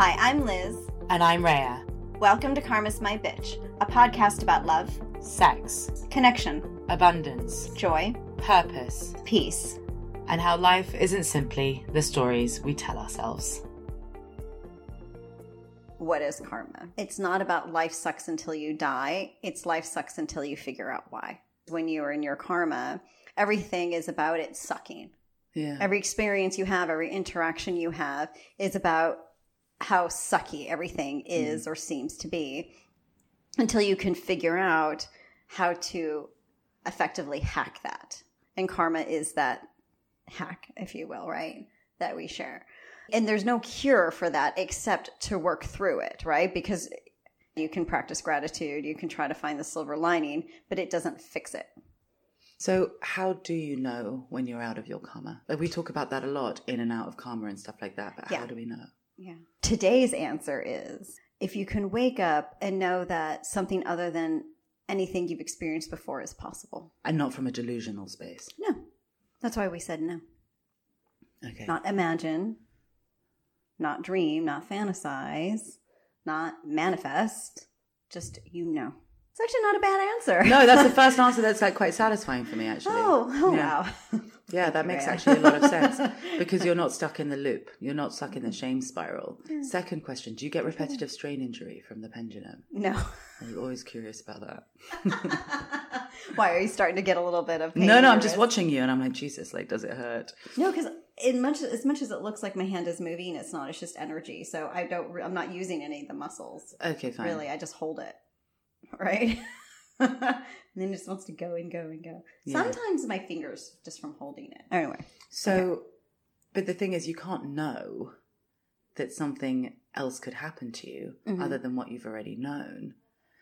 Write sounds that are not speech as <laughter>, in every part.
Hi, I'm Liz. And I'm Rhea. Welcome to Karma's My Bitch, a podcast about love, Sex, connection, abundance, joy, purpose, peace. and how life isn't simply the stories we tell ourselves. What is karma? It's not about life sucks until you die, it's life sucks until you figure out why. When you are in your karma, everything is about it sucking. Yeah. Every experience you have, every interaction you have is about how sucky everything is mm. or seems to be until you can figure out how to effectively hack that. And karma is that hack, if you will, right? That we share. And there's no cure for that except to work through it, right? Because you can practice gratitude, you can try to find the silver lining, but it doesn't fix it. So, how do you know when you're out of your karma? Like, we talk about that a lot in and out of karma and stuff like that, but Yeah. how do we know? Yeah. Today's answer is if you can wake up and know that something other than anything you've experienced before is possible. And not from a delusional space. No. That's why we said no. Okay. Not imagine, not dream, not fantasize, not manifest, just you know. It's actually not a bad answer. no, that's the <laughs> first answer that's like quite satisfying for me, actually. Oh, oh Yeah. wow. <laughs> Yeah, that makes actually a lot of sense <laughs> because you're not stuck in the loop. You're not stuck in the mm. shame spiral. Second question Do you get mm-hmm. repetitive strain injury from the pendulum? No. I'm always curious about that. Why are you starting to get a little bit of pain No, no, I'm just watching you and I'm like, Jesus, like, does it hurt? No, because in much as much as it looks like my hand is moving, it's not. It's just energy. So I don't. I'm not using any of the muscles. Okay, fine. Really, I just hold it, <laughs> right? <laughs> and then just wants to go and go and go. Yeah. Sometimes my fingers just from holding it. Anyway, So, but the thing is, you can't know that something else could happen to you Mhm. other than what you've already known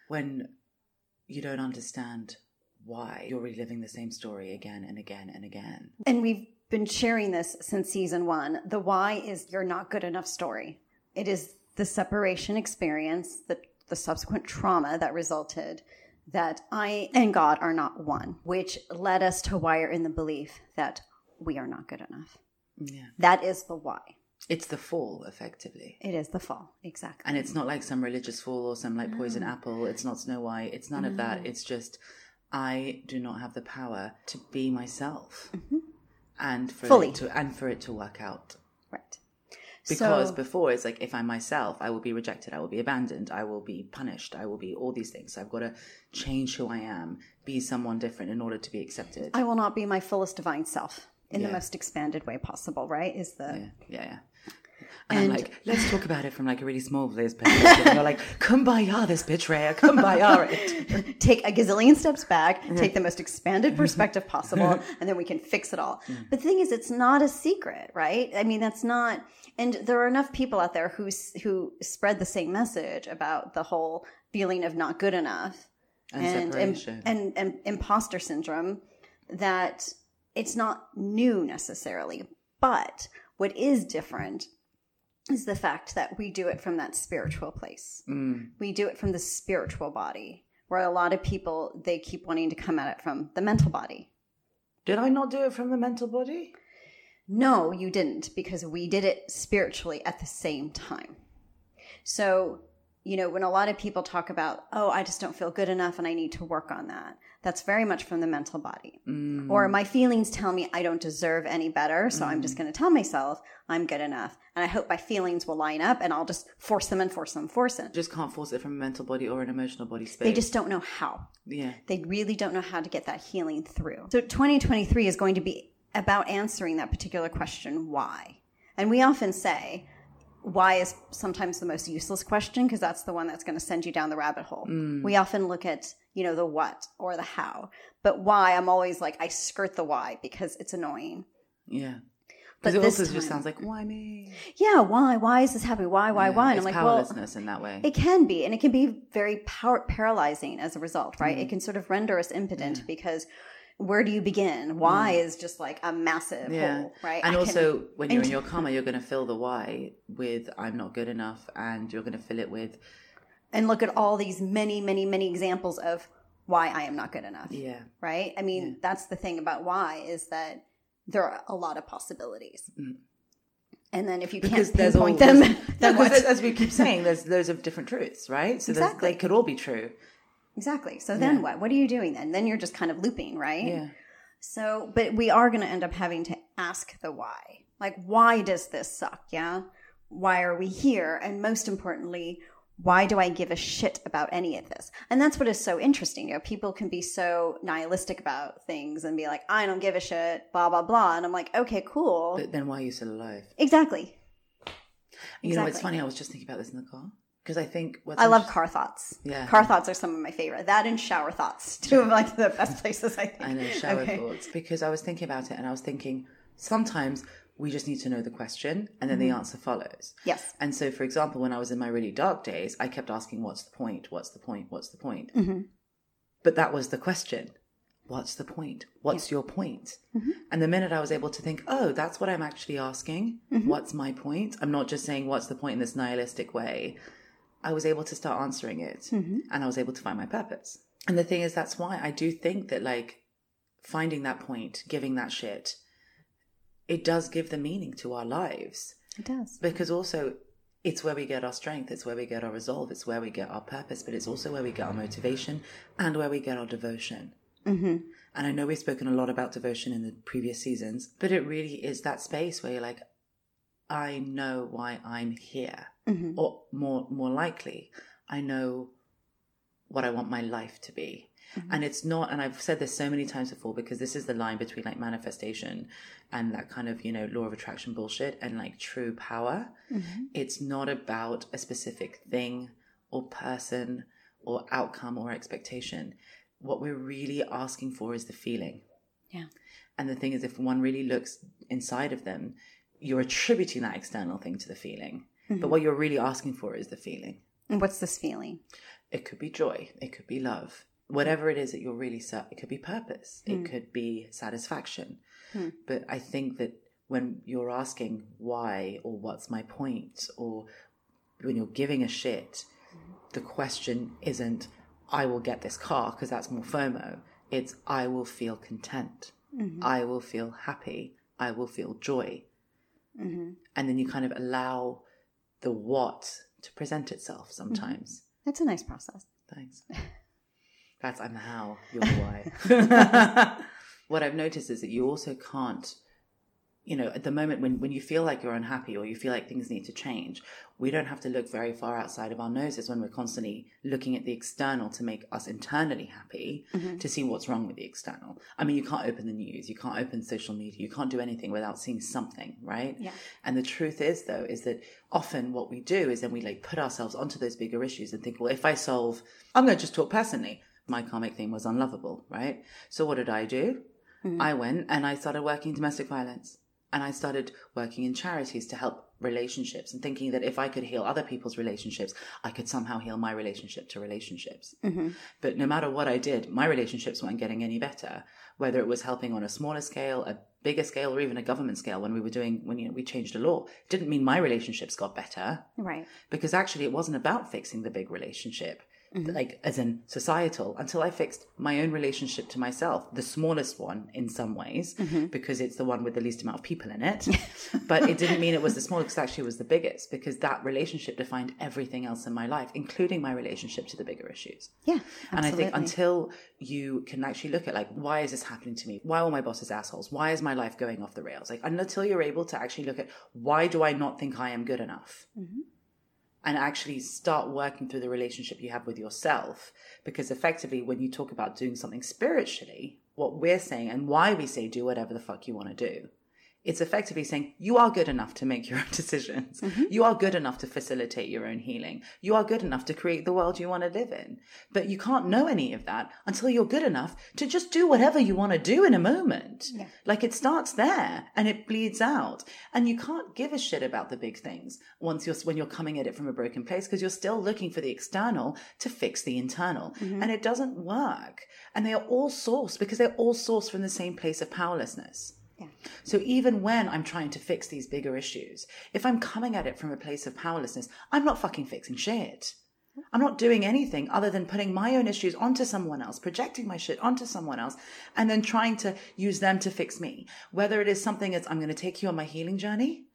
when you don't understand why you're reliving the same story again and again and again. and we've been sharing this since season one. The why is you're not good enough story. It is the separation experience, the the subsequent trauma that resulted that I and God are not one, which led us to wire in the belief that we are not good enough. Yeah. That is the why. It's the fall, effectively. It is the fall. Exactly. And it's not like some religious fall or some like poison mm. apple. It's not Snow White. It's none of that. Mm. It's just I do not have the power to be myself, mm-hmm. and for Fully. it to and for it to work out. right. Because So- before it's like if I'm myself, I will be rejected. I will be abandoned. I will be punished. I will be all these things. So I've got to change who I am, be someone different in order to be accepted. I will not be my fullest divine self in the most expanded way possible, right? Is the yeah, yeah, yeah. And, And- I'm like, let's talk about it from like a really small place perspective. and you're like, kumbaya this bitch, Rhea, kumbaya <laughs> it. take a gazillion steps back, take the most expanded mm-hmm. perspective possible, mm-hmm. and then we can fix it all. But the thing is, it's not a secret, right? I mean, that's not. And there are enough people out there who who spread the same message about the whole feeling of not good enough And and separation. and, and imposter syndrome that it's not new necessarily. But what is different is the fact that we do it from that spiritual place. Mm. We do it from the spiritual body, where a lot of people they keep wanting to come at it from the mental body. Did I not do it from the mental body? No, you didn't, because we did it spiritually at the same time. So, you know, when a lot of people talk about, oh, I just don't feel good enough and I need to work on that, that's very much from the mental body. Mm. Or my feelings tell me I don't deserve any better, so I'm just going to tell myself I'm good enough. And I hope my feelings will line up and I'll just force them and force them, force them. Just can't force it from a mental body or an emotional body space. They just don't know how. yeah. They really don't know how to get that healing through. So 2023 is going to be about answering that particular question, why? And we often say, why is sometimes the most useless question because that's the one that's going to send you down the rabbit hole. Mm. We often look at, you know, the what or the how. But why, I'm always like, I skirt the why because it's annoying. Yeah. But it this also just sounds like, why me? Yeah, why? Why is this happening? Why, why, Yeah, why? And it's I'm like, well, powerlessness in that way. It can be, and it can be very power- paralyzing as a result, right? Mm. It can sort of render us impotent because where do you begin? Why is just like a massive yeah. hole, right? And I can- also, when you're in your karma, you're going to fill the why with I'm not good enough, and you're going to fill it with and look at all these many, many, many examples of why I am not good enough, yeah, right? I mean, that's the thing about why is that there are a lot of possibilities. Mm. And then if you Because can't pinpoint them, <laughs> then because as we keep saying, there's loads of different truths, right? So Exactly. they could all be true. Exactly. So then Yeah. what? What are you doing then? Then you're just kind of looping, right? Yeah. So, but we are going to end up having to ask the why. Like, why does this suck? Yeah. Why are we here? And most importantly, why do I give a shit about any of this? And that's what is so interesting. You know, people can be so nihilistic about things and be like, I don't give a shit, blah, blah, blah. And I'm like, okay, cool. But then why are you still alive? exactly. You know, it's funny. I was just thinking about this in the car because I think what's I love inter- car thoughts. Yeah. Car thoughts are some of my favorite. That and shower thoughts, <laughs> two of like the best places I think. I know shower Okay. thoughts because I was thinking about it and I was thinking sometimes we just need to know the question and then the Mm-hmm. answer follows. Yes. And so, for example, when I was in my really dark days, I kept asking, "What's the point? What's the point? What's the point?" Mm-hmm. But that was the question. What's the point? What's your point? Mm-hmm. And the minute I was able to think, oh, that's what I'm actually asking. Mm-hmm. What's my point? I'm not just saying, what's the point in this nihilistic way. I was able to start answering it Mm-hmm. and I was able to find my purpose. And the thing is, that's why I do think that, like, finding that point, giving that shit, it does give the meaning to our lives It does. because also it's where we get our strength, it's where we get our resolve, it's where we get our purpose, but it's also where we get our motivation and where we get our devotion. Mm-hmm. And I know we've spoken a lot about devotion in the previous seasons, but it really is that space where you're like, I know why I'm here. Mm-hmm. Or more more likely, I know what I want my life to be. And it's not, and I've said this so many times before because this is the line between like manifestation and that kind of, you know, law of attraction bullshit and like true power. It's not about a specific thing or person or outcome or expectation. What we're really asking for is the feeling. Yeah. And the thing is, if one really looks inside of them, you're attributing that external thing to the feeling. But mm-hmm. what you're really asking for is the feeling. And what's this feeling? It could be joy. It could be love. Whatever it is that you're really, ser- it could be purpose. It mm. could be satisfaction. Hmm. But I think that when you're asking why or what's my point or when you're giving a shit, the question isn't, I will get this car because that's more FOMO. It's, I will feel content. Mm-hmm. I will feel happy. I will feel joy. Mm-hmm. And then you kind of allow the what to present itself sometimes. That's a nice process. Thanks. That's I'm the how, you're the why. <laughs> <laughs> what I've noticed is that you also can't, you know, at the moment when, when you feel like you're unhappy or you feel like things need to change, we don't have to look very far outside of our noses when we're constantly looking at the external to make us internally happy mm-hmm. to see what's wrong with the external. I mean, you can't open the news, you can't open social media, you can't do anything without seeing something, right? Yeah. And the truth is, though, is that often what we do is then we like put ourselves onto those bigger issues and think, well, if I solve, I'm going to just talk personally. My karmic thing was unlovable, right? So what did I do? Mm-hmm. I went and I started working domestic violence and I started working in charities to help relationships and thinking that if I could heal other people's relationships, I could somehow heal my relationship to relationships. Mm-hmm. But no matter what I did, my relationships weren't getting any better. Whether it was helping on a smaller scale, a bigger scale, or even a government scale when we were doing, when you know, we changed a law, it didn't mean my relationships got better Right. because actually it wasn't about fixing the big relationship Mm-hmm. like as in societal until i fixed my own relationship to myself the smallest one in some ways mm-hmm. because it's the one with the least amount of people in it <laughs> but it didn't mean it was the smallest because actually it was the biggest because that relationship defined everything else in my life including my relationship to the bigger issues Yeah. and I think until you can actually look at like, why is this happening to me? Why are my bosses assholes? Why is my life going off the rails? Like, until you're able to actually look at why do I not think I am good enough? Mm-hmm. And actually start working through the relationship you have with yourself. Because effectively, when you talk about doing something spiritually, what we're saying and why we say do whatever the fuck you want to do it's effectively saying you are good enough to make your own <laughs> decisions. Mm-hmm. You are good enough to facilitate your own healing. You are good enough to create the world you want to live in. But you can't know any of that until you're good enough to just do whatever you want to do in a moment. Like it starts there and it bleeds out. And you can't give a shit about the big things once you're, when you're coming at it from a broken place because you're still looking for the external to fix the internal. Mm-hmm. And it doesn't work. And they are all sourced because they're all sourced from the same place of powerlessness. Yeah. So even when I'm trying to fix these bigger issues, if I'm coming at it from a place of powerlessness, I'm not fucking fixing shit. I'm not doing anything other than putting my own issues onto someone else, projecting my shit onto someone else, and then trying to use them to fix me. Whether it is something that's, I'm going to take you on my healing journey.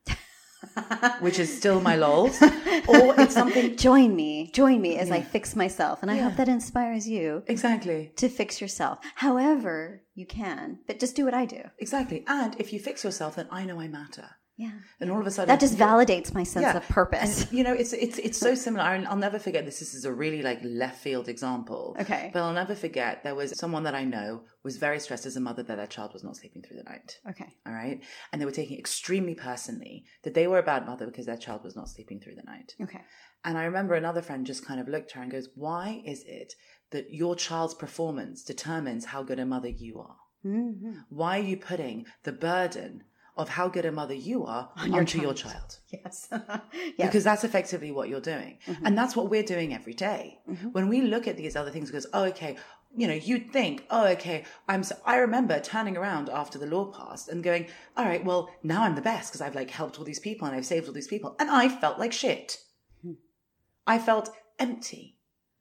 Which is still my lols, <laughs> or it's something join me, join me as I fix myself. And I hope that inspires you exactly. to fix yourself however you can, but just do what I do. Exactly. And if you fix yourself, then I know I matter. Yeah. And all of a sudden, That just validates my sense Yeah. of purpose. And, you know, it's it's it's so <laughs> similar. I'll I'll never forget this. This is a really like left field example. Okay. But I'll never forget there was someone that I know was very stressed as a mother that their child was not sleeping through the night. Okay. All right. And they were taking it extremely personally that they were a bad mother because their child was not sleeping through the night. Okay. And I remember another friend just kind of looked at her and goes, Why is it that your child's performance determines how good a mother you are? hmm Why are you putting the burden of how good a mother you are onto your child? Yes. <laughs> yes. Because that's effectively what you're doing. Mm-hmm. And that's what we're doing every day. Mm-hmm. When we look at these other things, goes, oh, okay, you know, you'd think, oh, okay, I'm so, I remember turning around after the law passed and going, all right, well, now I'm the best because I've like helped all these people and I've saved all these people. And I felt like shit. Hmm. I felt empty.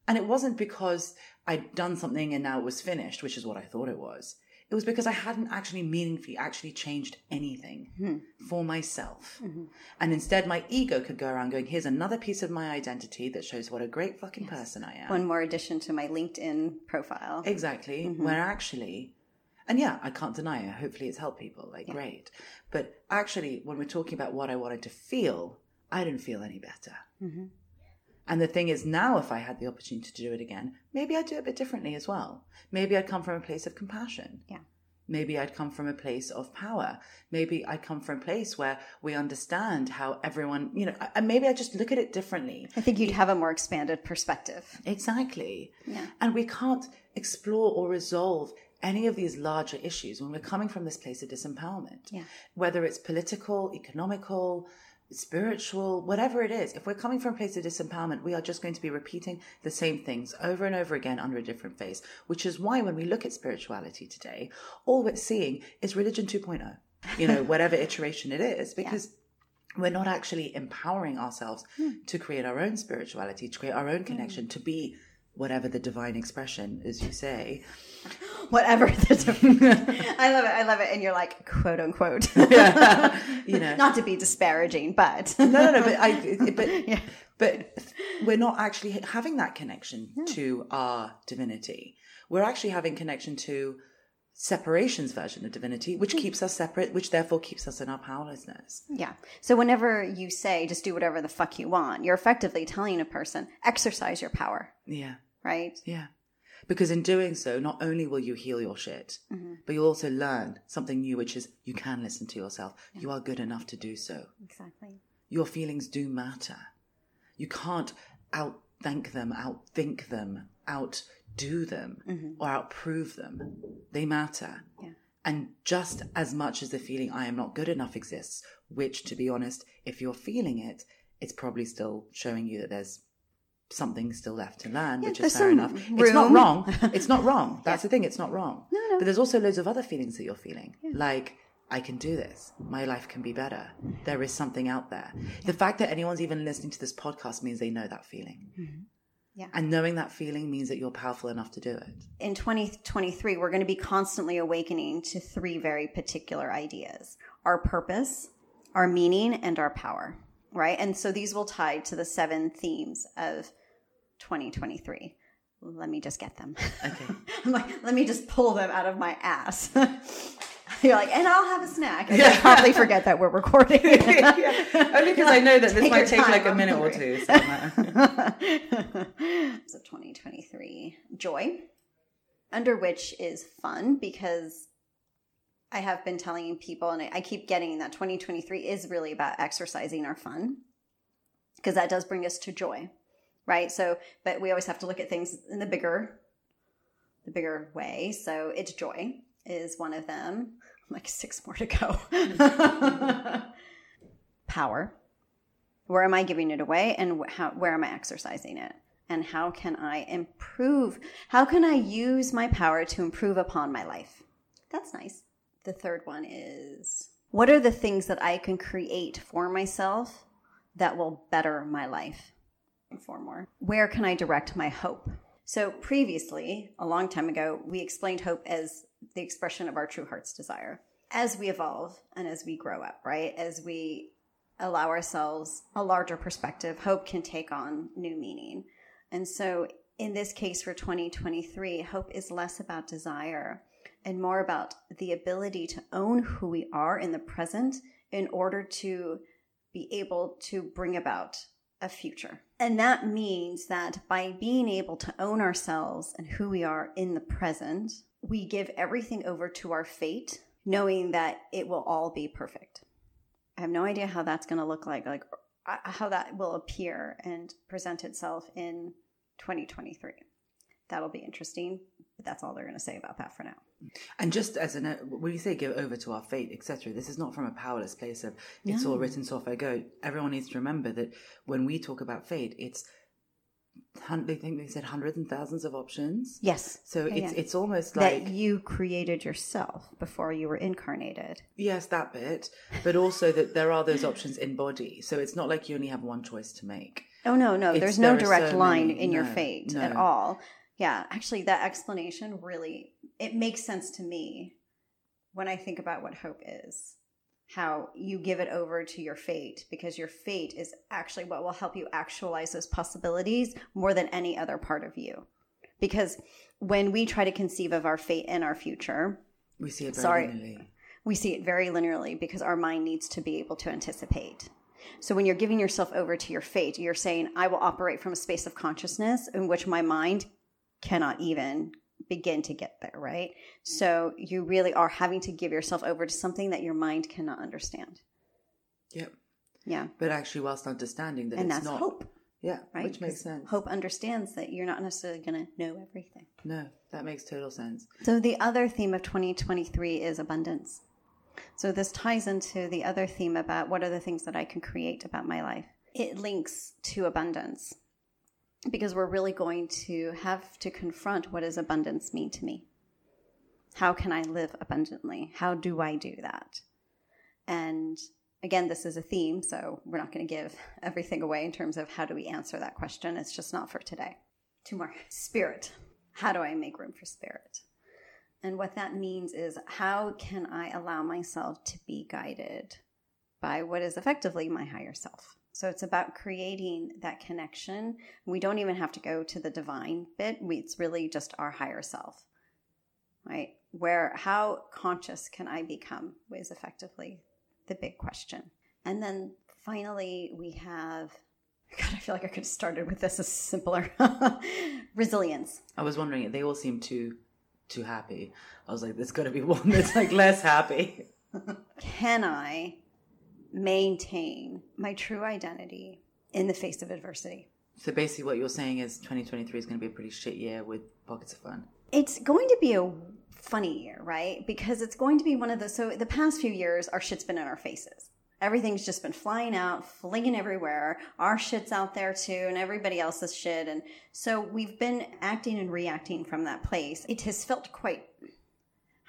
And it wasn't because I'd done something and now it was finished, which is what I thought it was. It was because I hadn't actually meaningfully actually changed anything hmm. for myself. Mm-hmm. And instead, my ego could go around going, here's another piece of my identity that shows what a great fucking person I am. One more addition to my LinkedIn profile. Exactly. Mm-hmm. Where actually, and yeah, I can't deny it. Hopefully it's helped people. Like, great. But actually, when we're talking about what I wanted to feel, I didn't feel any better. Mm-hmm. And the thing is, now if I had the opportunity to do it again, maybe I'd do it a bit differently as well. Maybe I'd come from a place of compassion. Yeah. Maybe I'd come from a place of power. Maybe I'd come from a place where we understand how everyone, you know, and maybe I just look at it differently. I think you'd have a more expanded perspective. Exactly. Yeah. And we can't explore or resolve any of these larger issues when we're coming from this place of disempowerment. Yeah. Whether it's political, economical, spiritual, whatever it is, if we're coming from a place of disempowerment, we are just going to be repeating the same things over and over again under a different face, which is why when we look at spirituality today, all we're seeing is religion 2.0, you know, <laughs> whatever iteration it is, because we're not actually empowering ourselves hmm. to create our own spirituality, to create our own hmm. connection, to be whatever the divine expression, as you say. <laughs> Whatever the <laughs> I love it. I love it. And you're like, quote unquote. <laughs> You know, Not to be disparaging, but no, no, no, but I, but, but we're not actually having that connection hmm. to our divinity. We're actually having connection to separation's version of divinity, which hmm. keeps us separate, which therefore keeps us in our powerlessness. yeah. So whenever you say just do whatever the fuck you want, you're effectively telling a person exercise your power, Yeah, right? yeah. Because in doing so, not only will you heal your shit, mm-hmm. but you'll also learn something new, which is you can listen to yourself. You are good enough to do so. Exactly. Your feelings do matter. You can't outthank them, outthink them, outdo them, or outprove them. They matter. Yeah. And just as much as the feeling I am not good enough exists, which to be honest, if you're feeling it, it's probably still showing you that there's something still left to learn, which is fair enough. It's not wrong. It's not wrong. <laughs> That's the thing. It's not wrong. No, no. But there's also loads of other feelings that you're feeling. Like, I can do this. My life can be better. There is something out there. The fact that anyone's even listening to this podcast means they know that feeling. Mm-hmm. Yeah. And knowing that feeling means that you're powerful enough to do it. in 2023, we're going to be constantly awakening to three very particular ideas our purpose, our meaning, and our power, right? And so these will tie to the seven themes of 2023. Let me just get them. Okay. <laughs> I'm like, let me just pull them out of my ass. <laughs> <laughs> You're like, and I'll have a snack. And I probably forget that we're recording. <laughs> Only because I know that this Take might take time, like a minute or two. So <laughs> so 2023 joy under which is fun because i have been telling people and I, I keep getting that 2023 is really about exercising our fun because that does bring us to joy right so but we always have to look at things in the bigger the bigger way so it's joy is one of them like six more to go. <laughs> Power. Where am i giving it away and how, where am i exercising it? And how can i improve how can i use my power to improve upon my life? That's nice. The third one is what are the things that i can create for myself that will better my life? Four more. Where can i direct my hope? So previously a long time ago we explained hope as the expression of our true heart's desire as we evolve and as we grow up right as we allow ourselves a larger perspective, hope can take on new meaning. And so, in this case for 2023, hope is less about desire and more about the ability to own who we are in the present in order to be able to bring about a future. And that means that by being able to own ourselves and who we are in the present, we give everything over to our fate, knowing that it will all be perfect. I have no idea how that's going to look like, like uh, how that will appear and present itself in 2023. That'll be interesting, but that's all they're going to say about that for now. And just as an, when you say give over to our fate, etc., this is not from a powerless place of it's no. all written, so off I go. Everyone needs to remember that when we talk about fate, it's they think they said hundreds and thousands of options. Yes. So yeah, it's yeah. it's almost like that you created yourself before you were incarnated. Yes, that bit, but also that there are those options in body. So it's not like you only have one choice to make. Oh no, no, it's, there's no direct so line many, in no, your fate no. at all. Yeah, actually, that explanation really it makes sense to me when I think about what hope is. How you give it over to your fate because your fate is actually what will help you actualize those possibilities more than any other part of you. Because when we try to conceive of our fate and our future, we see it very sorry, linearly. We see it very linearly because our mind needs to be able to anticipate. So when you're giving yourself over to your fate, you're saying, I will operate from a space of consciousness in which my mind cannot even begin to get there, right? Mm. So you really are having to give yourself over to something that your mind cannot understand. Yep. Yeah. But actually, whilst understanding that and it's that's not hope. Yeah, right? which makes sense. Hope understands that you're not necessarily going to know everything. No, that makes total sense. So the other theme of 2023 is abundance. So this ties into the other theme about what are the things that I can create about my life. It links to abundance because we're really going to have to confront what does abundance mean to me? How can I live abundantly? How do I do that? And again, this is a theme, so we're not going to give <laughs> everything away in terms of how do we answer that question. It's just not for today. Two more. Spirit. How do I make room for spirit? And what that means is how can I allow myself to be guided by what is effectively my higher self? So it's about creating that connection. We don't even have to go to the divine bit. We, it's really just our higher self, right? Where, how conscious can I become is effectively the big question. And then finally, we have <laughs> God, I feel like I could have started with this as simpler <laughs> resilience. I was wondering, they all seem too too happy. I was like, there's got to be <laughs> one that's like less happy. Can I maintain my true identity in the face of adversity? So basically, what you're saying is 2023 is going to be a pretty shit year with pockets of fun. It's going to be a funny year, right? Because it's going to be one of the so the past few years, our shit's been in our faces. Everything's just been flying out, flinging everywhere. Our shit's out there too, and everybody else's shit. And so we've been acting and reacting from that place. It has felt quite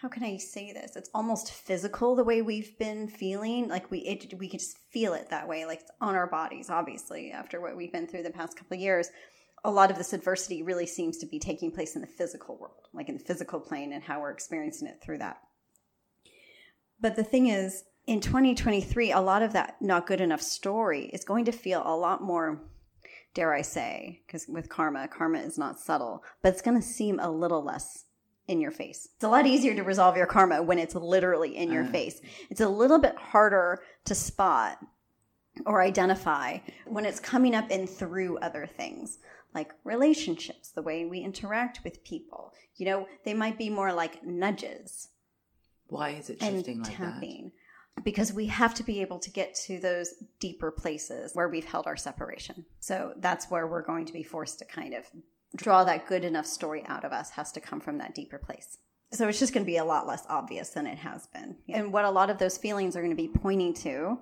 how can I say this? It's almost physical the way we've been feeling. Like we it, we can just feel it that way, like on our bodies. Obviously, after what we've been through the past couple of years, a lot of this adversity really seems to be taking place in the physical world, like in the physical plane, and how we're experiencing it through that. But the thing is, in 2023, a lot of that not good enough story is going to feel a lot more, dare I say, because with karma, karma is not subtle, but it's going to seem a little less in your face. It's a lot easier to resolve your karma when it's literally in your uh. face. It's a little bit harder to spot or identify when it's coming up in through other things like relationships, the way we interact with people. You know, they might be more like nudges. Why is it shifting like tapping. that? because we have to be able to get to those deeper places where we've held our separation. So that's where we're going to be forced to kind of draw that good enough story out of us has to come from that deeper place. So it's just going to be a lot less obvious than it has been. And what a lot of those feelings are going to be pointing to,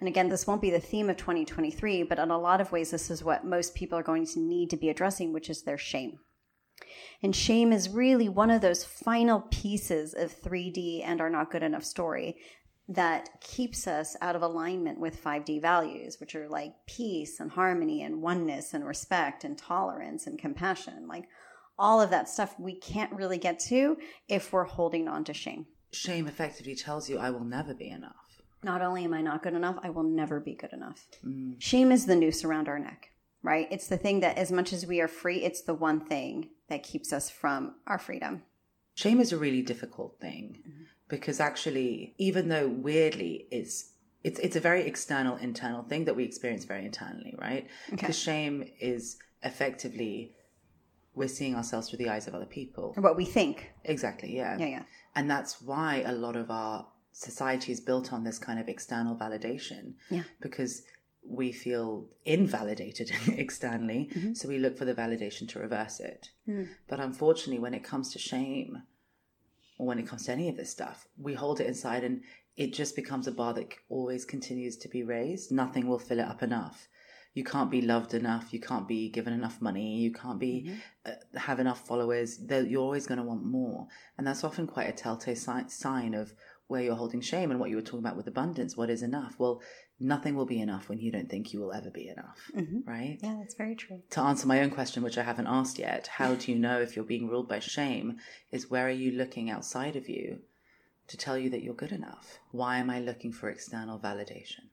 and again, this won't be the theme of 2023, but in a lot of ways, this is what most people are going to need to be addressing, which is their shame. And shame is really one of those final pieces of 3D and our not good enough story that keeps us out of alignment with 5D values, which are like peace and harmony and oneness and respect and tolerance and compassion. Like all of that stuff we can't really get to if we're holding on to shame. Shame effectively tells you, I will never be enough. not only am I not good enough, I will never be good enough. Mm. Shame is the noose around our neck, right? It's the thing that, as much as we are free, it's the one thing that keeps us from our freedom. Shame is a really difficult thing because actually, even though weirdly it's it's it's a very external internal thing that we experience very internally, right? Because shame is effectively we're seeing ourselves through the eyes of other people. What we think. Exactly, yeah. Yeah, yeah. And that's why a lot of our society is built on this kind of external validation. Yeah. Because we feel invalidated <laughs> externally. Mm-hmm. So we look for the validation to reverse it. Hmm. But unfortunately, when it comes to shame, when it comes to any of this stuff, we hold it inside and it just becomes a bar that always continues to be raised. Nothing will fill it up enough. You can't be loved enough. You can't be given enough money. You can't be uh, have enough followers. They're- You're always going to want more, and that's often quite a telltale si- sign of where you're holding shame and what you were talking about with abundance. What is enough? Well, nothing will be enough when you don't think you will ever be enough, mm-hmm. right? Yeah, that's very true. to answer my own question, which I haven't asked yet, how do you know if you're being ruled by shame? Is where are you looking outside of you to tell you that you're good enough? Why am I looking for external validation?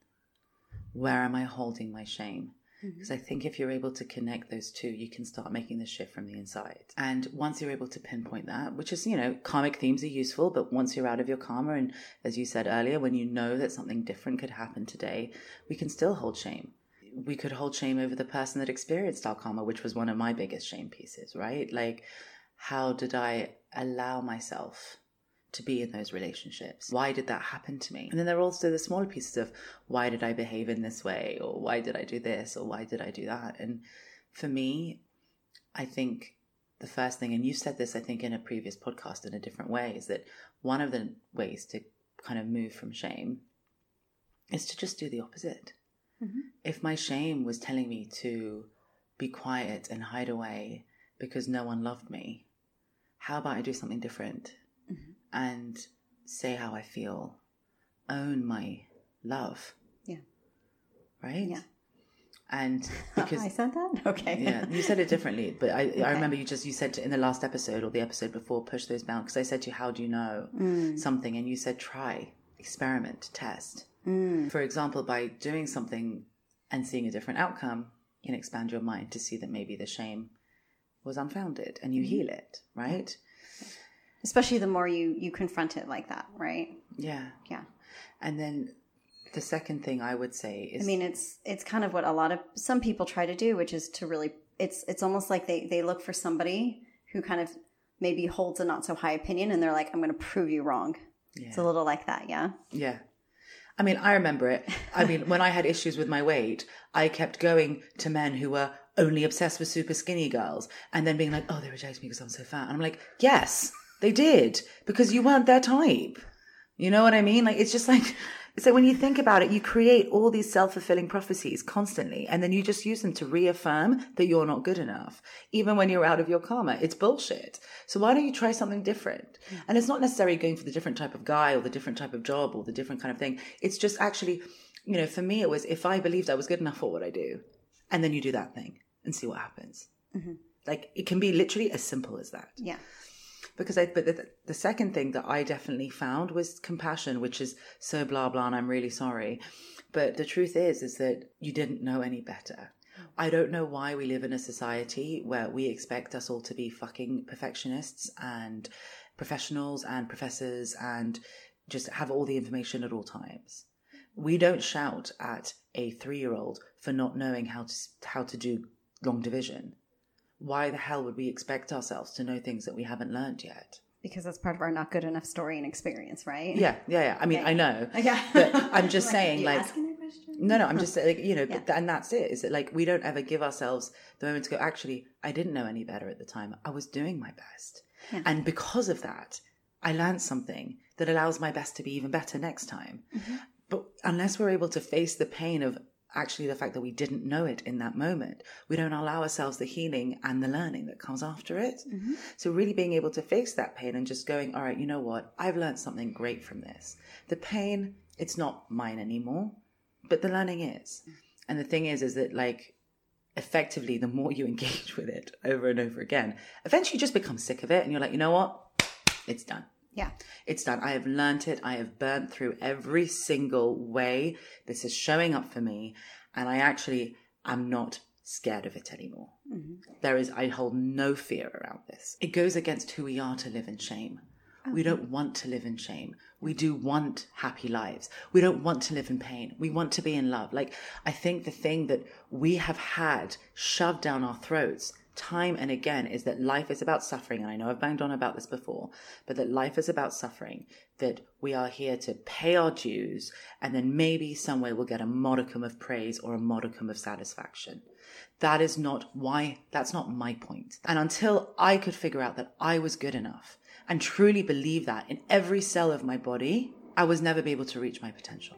Where am I holding my shame? Because I think if you're able to connect those two, you can start making the shift from the inside. And once you're able to pinpoint that, which is, you know, karmic themes are useful, but once you're out of your karma, and as you said earlier, when you know that something different could happen today, we can still hold shame we could hold shame over the person that experienced our karma, which was one of my biggest shame pieces, right? Like, how did I allow myself to be in those relationships? Why did that happen to me? And then there are also the smaller pieces of why did I behave in this way, or why did I do this, or why did I do that? And for me, I think the first thing, and you said this, I think, in a previous podcast in a different way, is that one of the ways to kind of move from shame is to just do the opposite mm-hmm. if my shame was telling me to be quiet and hide away because no one loved me, how about I do something different and say how I feel, own my love, Yeah. right? Yeah. And <laughs> because I said that? <laughs> Okay. yeah, you said it differently, but I, I remember you just you said in the last episode or the episode before, push those boundaries. Because I said to you, how do you know mm. something, and you said try, experiment, test. Mm. For example, by doing something and seeing a different outcome, you can expand your mind to see that maybe the shame was unfounded, and you mm-hmm. heal it, right? Especially the more you you confront it like that, right? Yeah, Yeah. and then the second thing I would say is, I mean, it's it's kind of what a lot of some people try to do, which is to really it's it's almost like they they look for somebody who kind of maybe holds a not so high opinion, and they're like, I'm going to prove you wrong. It's a little like that, yeah. Yeah. I mean, I remember it. I mean, when I had issues with my weight, I kept going to men who were only obsessed with super skinny girls and then being like, oh, they reject me because I'm so fat. And I'm like, yes, they did because you weren't their type. You know what I mean? Like, it's just like, <laughs> so when you think about it, you create all these self fulfilling prophecies constantly, and then you just use them to reaffirm that you're not good enough, even when you're out of your karma. It's bullshit. So why don't you try something different? Mm. And it's not necessarily going for the different type of guy or the different type of job or the different kind of thing. It's just actually, you know, for me, it was if I believed I was good enough, for what I do? And then you do that thing and see what happens. Mm-hmm. Like it can be literally as simple as that Yeah. Because I but the, the second thing that I definitely found was compassion, which is so blah blah, and I'm really sorry. But the truth is, is that you didn't know any better. I don't know why we live in a society where we expect us all to be fucking perfectionists and professionals and professors and just have all the information at all times. We don't shout at a three-year-old for not knowing how to how to do long division. Why the hell would we expect ourselves to know things that we haven't learned yet? Because that's part of our not good enough story and experience, right? Yeah, yeah, yeah. I mean, I know. <laughs> Yeah. But I'm just <laughs> saying, like, asking that question? no, no, I'm just saying, like, you know, but, and that's it. Is that like we don't ever give ourselves the moment to go, actually, I didn't know any better at the time. I was doing my best. And because of that, I learned something that allows my best to be even better next time. Mm-hmm. But unless we're able to face the pain of actually the fact that we didn't know it in that moment, we don't allow ourselves the healing and the learning that comes after it. Mm-hmm. So, really being able to face that pain and just going, all right, you know what? I've learned something great from this. The pain, it's not mine anymore, but the learning is. Mm. And the thing is, is that like, effectively, the more you <laughs> engage with it over and over again, eventually you just become sick of it and you're like, you know what? It's done. Yeah. It's done. I have learnt it. I have burnt through every single way this is showing up for me. And I actually am not scared of it anymore. Mm-hmm. There is, I hold no fear around this. It goes against who we are to live in shame. Oh. We don't want to live in shame. We do want happy lives. We don't want to live in pain. We want to be in love. Like, I think the thing that we have had shoved down our throats time and again is that life is about suffering. And I know I've banged on about this before, but that life is about suffering, that we are here to pay our dues and then maybe somewhere we'll get a modicum of praise or a modicum of satisfaction. That is not why, that's not my point. And until I could figure out that I was good enough and truly believe that in every cell of my body, I was never be able to reach my potential.